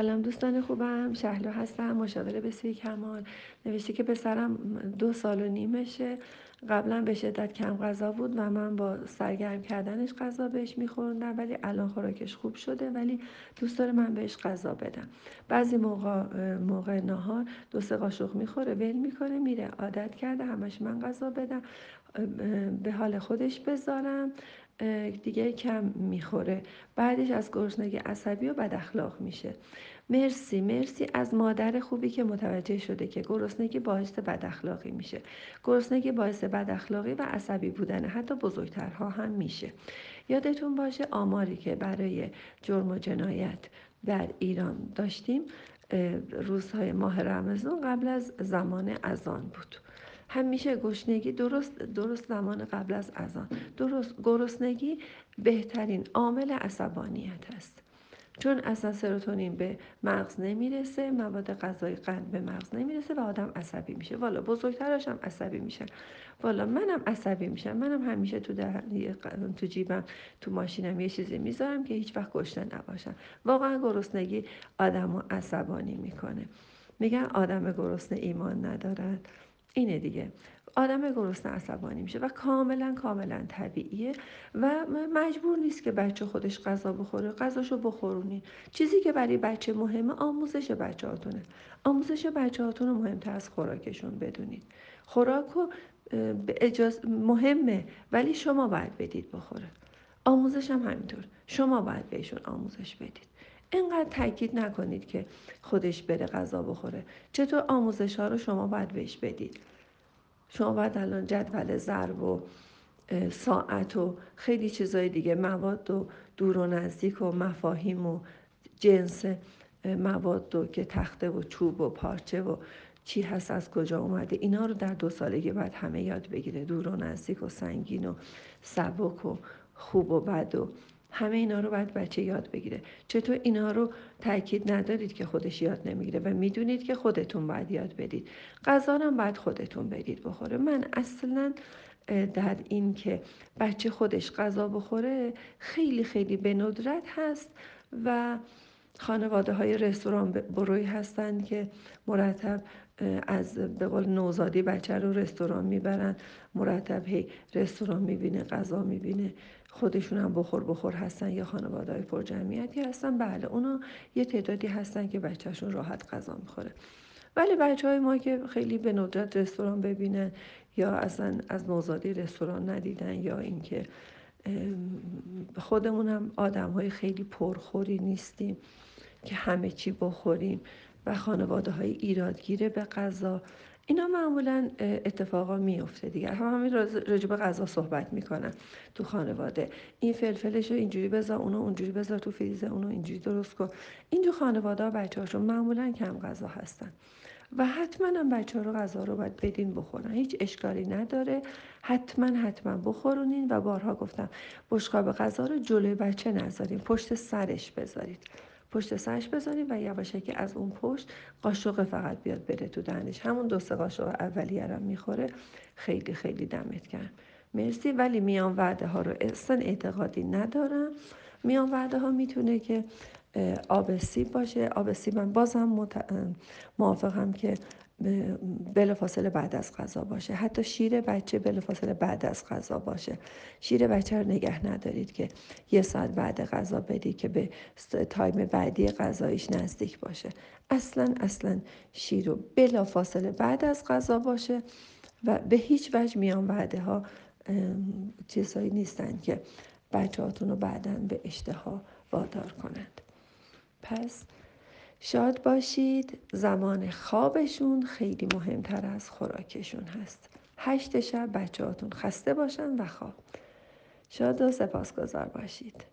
سلام دوستان خوبم. شهلا هستم مشاور بسیاری کمال. نوشته که پسرم دو سال و نیمشه. قبلا به شدت کم غذا بود و من با سرگرم کردنش غذا بهش میخوردم ولی الان خوراکش خوب شده ولی دوست داره من بهش غذا بدم. بعضی موقع موقع نهار دو سه قاشق می‌خوره ول می‌کنه میره عادت کرده همش من غذا بدم به حال خودش بذارم. دیگه کم می‌خوره. بعدش از گرسنگی عصبی و بد اخلاق میشه. مرسی مرسی. از مادر خوبی که متوجه شده که گرسنگی باعث بد اخلاقی میشه. گرسنگی باعث بد اخلاقی و عصبی بودن حتی بزرگترها هم میشه. یادتون باشه آماری که برای جرم و جنایت در ایران داشتیم روزهای ماه رمضان قبل از زمان اذان بود. همیشه گشنگی درست درست زمان قبل از اذان درست گرسنگی بهترین عامل عصبانیت است. چون اصلا سروتونین به مغز نمی‌رسه مواد غذایی قند به مغز نمی‌رسه و آدم عصبی میشه. والا بزرگتراش هم عصبی میشن والا منم عصبی میشم. منم همیشه تو در تو جیبم تو ماشینم یه چیزی می‌ذارم که هیچ وقت گشنه نباشم. واقعا گرسنگی آدمو عصبانی می‌کنه. میگن آدم گرسنه ایمان ندارد. اینه دیگه. آدم گرسنه عصبانی میشه و کاملا کاملا طبیعیه و مجبور نیست که بچه خودش غذا بخوره. غذاشو بخورونی. چیزی که برای بچه مهمه آموزش بچه هاتونه. آموزش بچه هاتون رو مهمتر از خوراکشون بدونید. خوراک به اجاز مهمه ولی شما باید بدید بخوره. آموزش هم همینطور. شما باید بهشون آموزش بدید. اینقدر تاکید نکنید که خودش بره غذا بخوره. چطور آموزش ها رو شما باید بهش بدید؟ شما باید الان جدول ضرب و ساعت و خیلی چیزای دیگه مواد و دور و نزدیک و مفاهیم و جنس مواد و که تخته و چوب و پارچه و چی هست از کجا اومده اینا رو در دو سالگی باید همه یاد بگیره. دور و نزدیک و سنگین و سبک و خوب و بد و همه اینا رو باید بچه یاد بگیره. چطور اینا رو تاکید ندارید که خودش یاد نمی‌گیره و می‌دونید که خودتون باید یاد بدید. غذا هم باید خودتون بدید بخوره. من اصلا در این که بچه خودش غذا بخوره خیلی خیلی به ندرت هست و خانواده های رستوران بروی هستند که مرتب از به قول نوزادی بچه رو رستوران می‌برن. مرتب هی رستوران می‌بینه غذا می‌بینه. خودشون هم بخور بخور هستن یا خانواده های پر جمعیتی هستن. بله اونا یه تعدادی هستن که بچهشون راحت غذا می‌خوره. ولی بچه های ما که خیلی به ندرت رستوران ببینن یا اصلا از نوزادی رستوران ندیدن یا اینکه خودمون هم آدم های خیلی پرخوری نیستیم که همه چی بخوریم و خانواده های ایرادگیره به غذا. اینا معمولا اتفاقا میفته دیگه. هم همین راجع به غذا صحبت می‌کنن تو خانواده. این فلفلش رو اینجوری بذار اونو اونجوری بذار تو فریزر اونو اینجوری درست کن. اینجور خانواده ها بچه هاشون معمولا کم غذا هستن. و حتما هم بچه ها رو غذا رو باید بدین بخورن. هیچ اشکالی نداره. حتما حتما بخورونین و بارها گفتم بشقاب غذا رو جلوی بچه نذارین. پشت سرش بذارید. پشت سرش بذاریم و یواشکی از اون پشت قاشق فقط بیاد بره تو دهنش. همون دو سه قاشق اولیه رو می‌خوره. خیلی خیلی دمت کرد مرسی. ولی میان وعده ها رو اصلا اعتقادی ندارم. میان وعده ها می‌تونه که آب سیب باشه. آب سیب من بازم مت... موافقم که فاصله بعد از غذا باشه. حتی شیر بچه فاصله بعد از غذا باشه. شیر بچه رو نگه ندارید که یه ساعت بعد غذا بدید که به تایم بعدی غذایش نزدیک باشه. اصلا اصلا شیر رو فاصله بعد از غذا باشه و به هیچ وجه میان وعده ها چیزهایی نیستن که بچه رو بعدا به اشتها وادار کنند. پس شاد باشید زمان خوابشون خیلی مهمتر از خوراکشون هست. هشت شب بچه هاتون خسته باشن و خواب. شاد و سپاسگزار باشید.